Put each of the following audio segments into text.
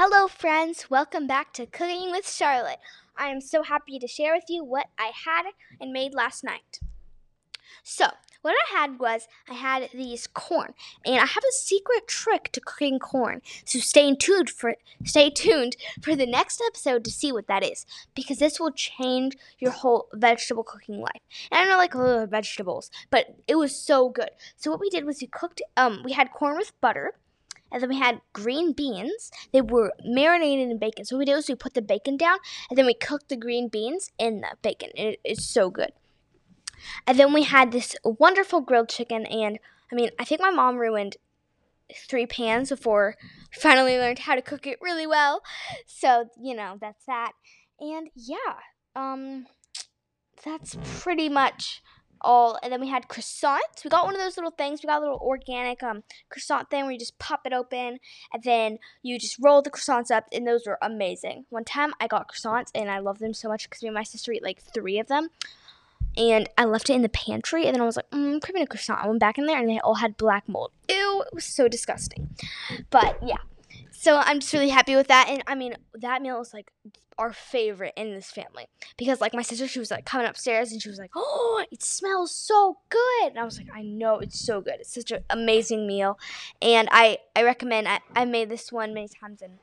Hello, friends. Welcome back to Cooking with Charlotte. I am so happy to share with you what I had and made last night. So, what I had was I had these corn, and I have a secret trick to cooking corn. So stay tuned for stay tuned for the next episode to see what that is, because this will change your whole vegetable cooking life. And I know like little vegetables, but it was so good. So what we did was we cooked um we had corn with butter and then we had green beans. They were marinated in bacon. So what we did was we put the bacon down, and then we cooked the green beans in the bacon. It is so good. And then we had this wonderful grilled chicken, and I mean, I think my mom ruined three pans before finally learned how to cook it really well. So you know that's that. And yeah, um, that's pretty much all and then we had croissants. We got one of those little things. We got a little organic um croissant thing where you just pop it open and then you just roll the croissants up and those were amazing. One time I got croissants and I love them so much because me and my sister eat like three of them. And I left it in the pantry and then I was like, mm, craving a croissant. I went back in there and they all had black mold. Ew, it was so disgusting. But yeah. So I'm just really happy with that. And I mean, that meal was like our favorite in this family because like my sister she was like coming upstairs and she was like oh it smells so good! And i was like i know it's so good. It's such an amazing meal. And i i recommend i, I made this one many times and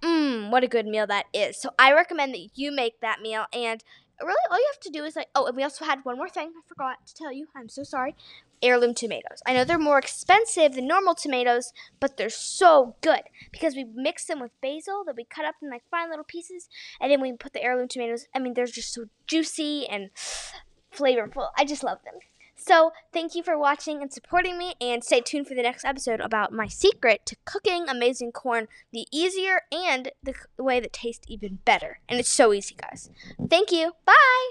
mmm what a good meal that is. So i recommend that you make that meal and really all you have to do is like oh and we also had one more thing i forgot to tell you i'm so sorry heirloom tomatoes. I know they're more expensive than normal tomatoes, but they're so good because we mix them with basil that we cut up in like fine little pieces, and then we put the heirloom tomatoes. I mean, they're just so juicy and flavorful. I just love them. So, thank you for watching and supporting me, and stay tuned for the next episode about my secret to cooking amazing corn the easier and the way that tastes even better. And it's so easy, guys. Thank you. Bye.